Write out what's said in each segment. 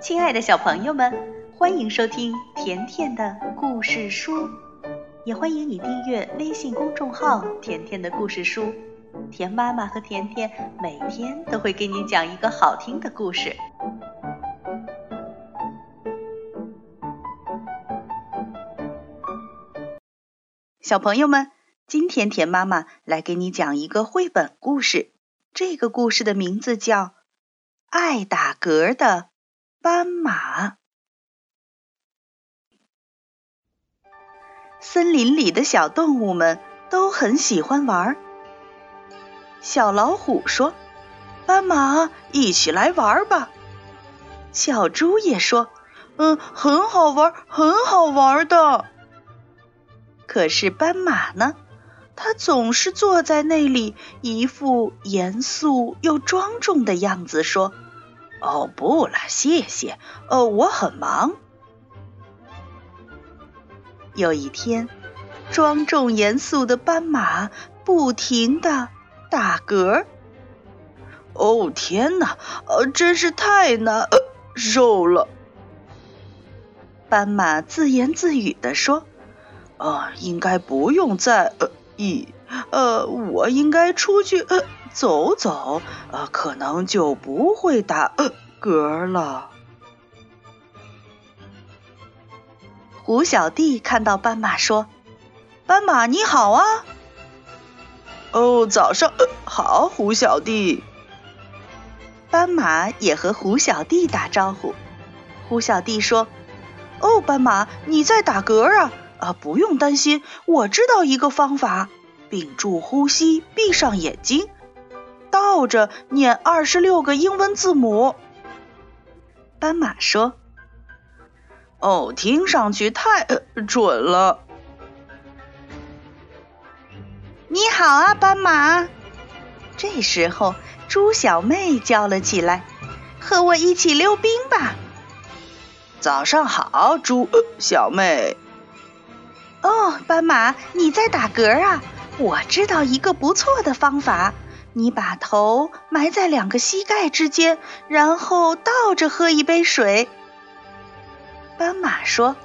亲爱的小朋友们，欢迎收听甜甜的故事书，也欢迎你订阅微信公众号“甜甜的故事书”。甜妈妈和甜甜每天都会给你讲一个好听的故事。小朋友们，今天甜妈妈来给你讲一个绘本故事。这个故事的名字叫《爱打嗝的斑马》。森林里的小动物们都很喜欢玩。小老虎说：“斑马，一起来玩吧。”小猪也说：“嗯，很好玩，很好玩的。”可是斑马呢？它总是坐在那里，一副严肃又庄重的样子，说：“哦，不了，谢谢。哦，我很忙。”有一天，庄重严肃的斑马不停的打嗝。哦，天哪！呃，真是太难呃受了。斑马自言自语地说：“呃，应该不用再……”呃。咦，呃，我应该出去呃走走，呃，可能就不会打嗝了。胡小弟看到斑马说：“斑马你好啊！”哦，早上好，胡小弟。斑马也和胡小弟打招呼。胡小弟说：“哦，斑马你在打嗝啊？”啊，不用担心，我知道一个方法：屏住呼吸，闭上眼睛，倒着念二十六个英文字母。斑马说：“哦，听上去太呃准了。”你好啊，斑马。这时候，猪小妹叫了起来：“和我一起溜冰吧！”早上好，猪呃小妹。哦，斑马，你在打嗝啊？我知道一个不错的方法，你把头埋在两个膝盖之间，然后倒着喝一杯水。斑马说：“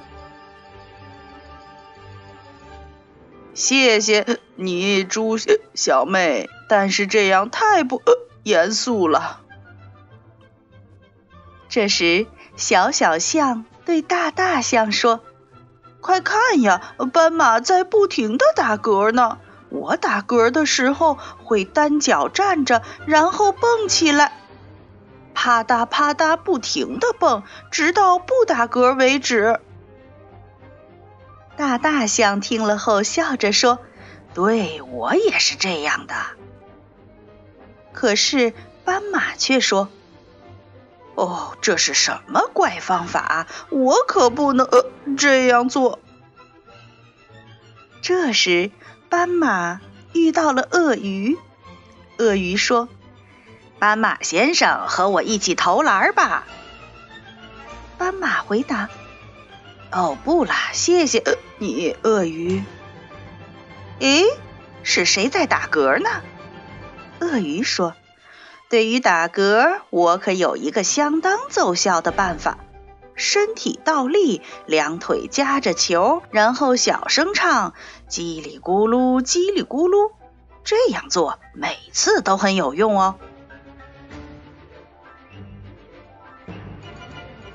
谢谢你，猪小妹，但是这样太不严肃了。”这时，小小象对大大象说。快看呀，斑马在不停的打嗝呢。我打嗝的时候会单脚站着，然后蹦起来，啪嗒啪嗒不停的蹦，直到不打嗝为止。大大象听了后笑着说：“对我也是这样的。”可是斑马却说。哦，这是什么怪方法？我可不能这样做。这时，斑马遇到了鳄鱼。鳄鱼说：“斑马先生，和我一起投篮吧。”斑马回答：“哦，不啦，谢谢呃你，鳄鱼。”诶，是谁在打嗝呢？鳄鱼说。对于打嗝，我可有一个相当奏效的办法：身体倒立，两腿夹着球，然后小声唱“叽里咕噜，叽里咕噜”。这样做每次都很有用哦。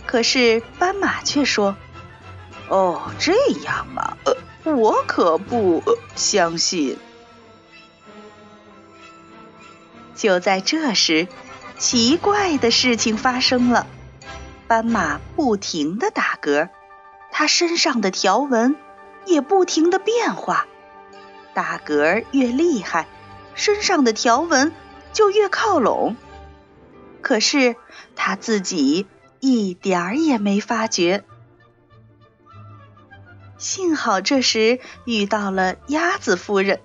可是斑马却说：“哦，这样吗？呃，我可不相信。”就在这时，奇怪的事情发生了。斑马不停的打嗝，它身上的条纹也不停的变化。打嗝越厉害，身上的条纹就越靠拢。可是他自己一点儿也没发觉。幸好这时遇到了鸭子夫人。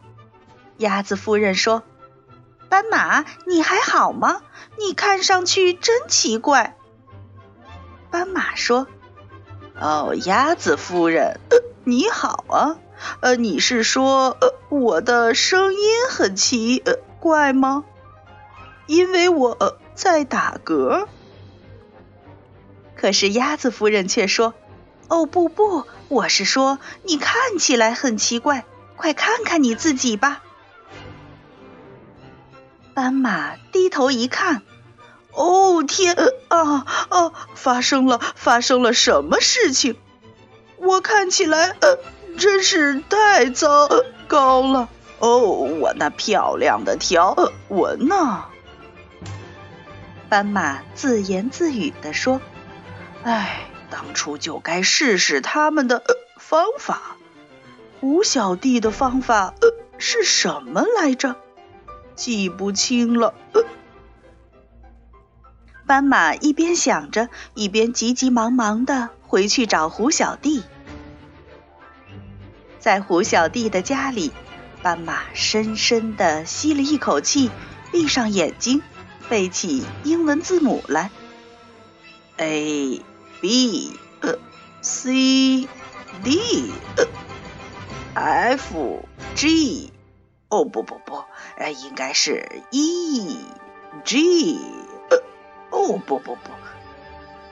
鸭子夫人说。斑马，你还好吗？你看上去真奇怪。斑马说：“哦，鸭子夫人，呃你好啊。呃，你是说呃我的声音很奇呃怪吗？因为我在打嗝。可是鸭子夫人却说：“哦，不不，我是说你看起来很奇怪，快看看你自己吧。”斑马低头一看，哦天啊啊！发生了，发生了什么事情？我看起来呃，真是太糟糕了。哦，我那漂亮的条纹呢？斑马自言自语地说：“哎，当初就该试试他们的方法。胡小弟的方法呃是什么来着？记不清了。”斑马一边想着，一边急急忙忙的回去找胡小弟。在胡小弟的家里，斑马深深的吸了一口气，闭上眼睛。背起英文字母来，A B C D F G，哦不不不，呃应该是 E G，不不不不，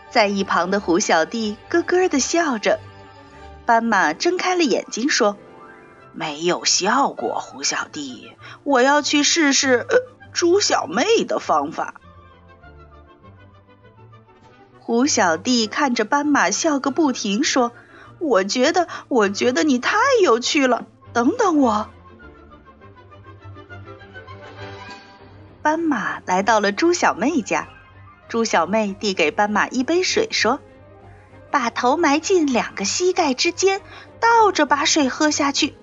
在一旁的胡小弟咯咯的笑着。斑马睁开了眼睛说：“没有效果，胡小弟，我要去试试。”呃猪小妹的方法。胡小弟看着斑马笑个不停，说：“我觉得，我觉得你太有趣了。等等我。”斑马来到了猪小妹家，猪小妹递给斑马一杯水，说：“把头埋进两个膝盖之间，倒着把水喝下去。”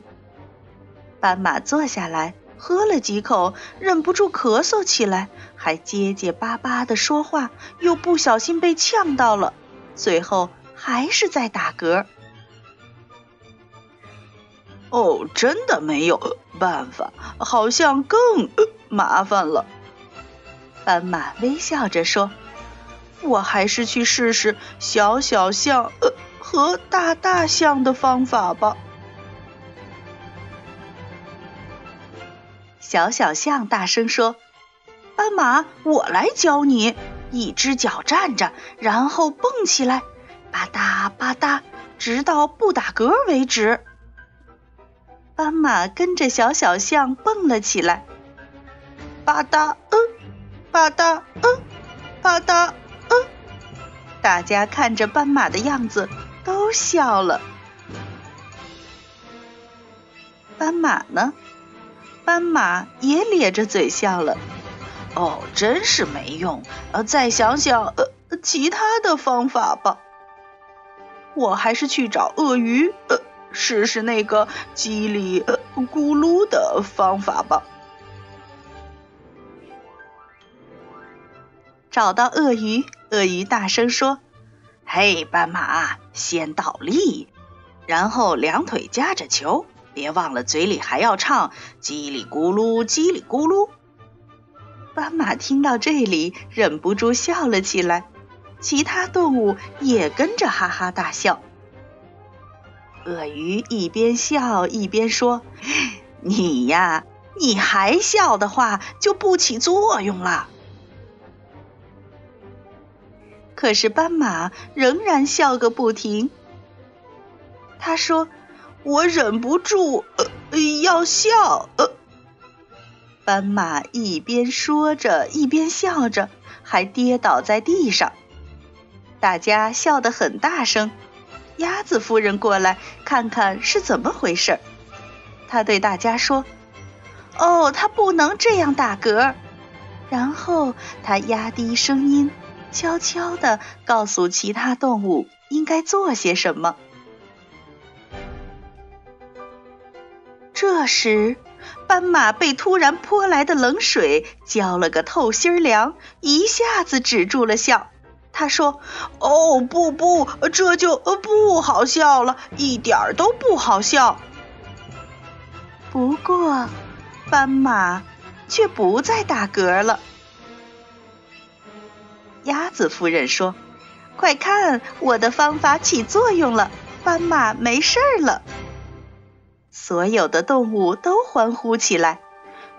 斑马坐下来。喝了几口，忍不住咳嗽起来，还结结巴巴的说话，又不小心被呛到了，最后还是在打嗝。哦，真的没有办法，好像更麻烦了。斑马微笑着说：“我还是去试试小小象呃和大大象的方法吧。”小小象大声说：“斑马，我来教你。一只脚站着，然后蹦起来，吧嗒吧嗒，直到不打嗝为止。”斑马跟着小小象蹦了起来，吧嗒，嗯，吧嗒，嗯，吧嗒，嗯。大家看着斑马的样子，都笑了。斑马呢？斑马也咧着嘴笑了。哦，真是没用。呃，再想想呃其他的方法吧。我还是去找鳄鱼，呃，试试那个叽里咕噜的方法吧。找到鳄鱼，鳄鱼大声说：“嘿，斑马，先倒立，然后两腿夹着球。”别忘了，嘴里还要唱叽里咕噜，叽里咕噜。斑马听到这里，忍不住笑了起来，其他动物也跟着哈哈大笑。鳄鱼一边笑一边说：“你呀，你还笑的话，就不起作用了。”可是斑马仍然笑个不停。他说。我忍不住呃要笑。斑马一边说着，一边笑着，还跌倒在地上。大家笑得很大声。鸭子夫人过来看看是怎么回事。他对大家说：“哦，他不能这样打嗝。”然后他压低声音，悄悄地告诉其他动物应该做些什么。这时，斑马被突然泼来的冷水浇了个透心凉，一下子止住了笑。他说：“哦，不不，这就不好笑了，一点儿都不好笑。”不过，斑马却不再打嗝了。鸭子夫人说：“快看，我的方法起作用了，斑马没事儿了。”所有的动物都欢呼起来：“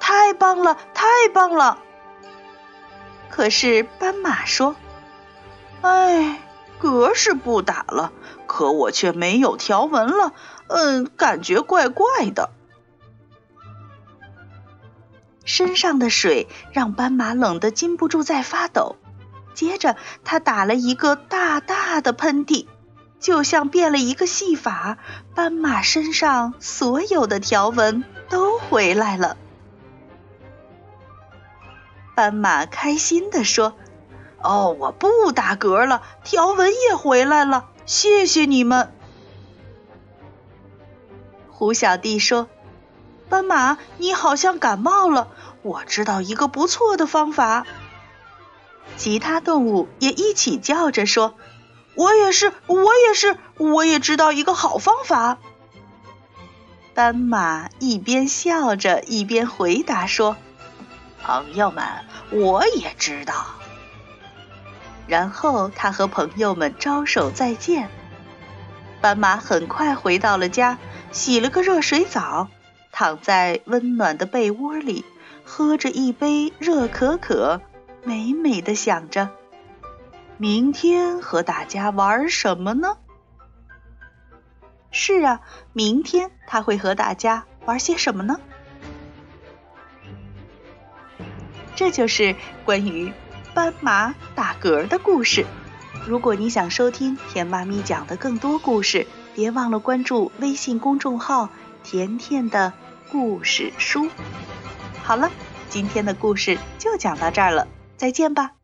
太棒了，太棒了！”可是斑马说：“哎，嗝是不打了，可我却没有条纹了，嗯，感觉怪怪的。身上的水让斑马冷得禁不住在发抖，接着他打了一个大大的喷嚏，就像变了一个戏法，斑马身上所有的条纹都回来了。斑马开心地说。哦，我不打嗝了，条纹也回来了，谢谢你们。胡小弟说：“斑马，你好像感冒了，我知道一个不错的方法。”其他动物也一起叫着说：“我也是，我也是，我也知道一个好方法。”斑马一边笑着一边回答说：“朋友们，我也知道。”然后他和朋友们招手再见。斑马很快回到了家，洗了个热水澡，躺在温暖的被窝里，喝着一杯热可可，美美的想着：明天和大家玩什么呢？是啊，明天他会和大家玩些什么呢？这就是关于。斑马打嗝的故事。如果你想收听甜妈咪讲的更多故事，别忘了关注微信公众号“甜甜的故事书”。好了，今天的故事就讲到这儿了，再见吧。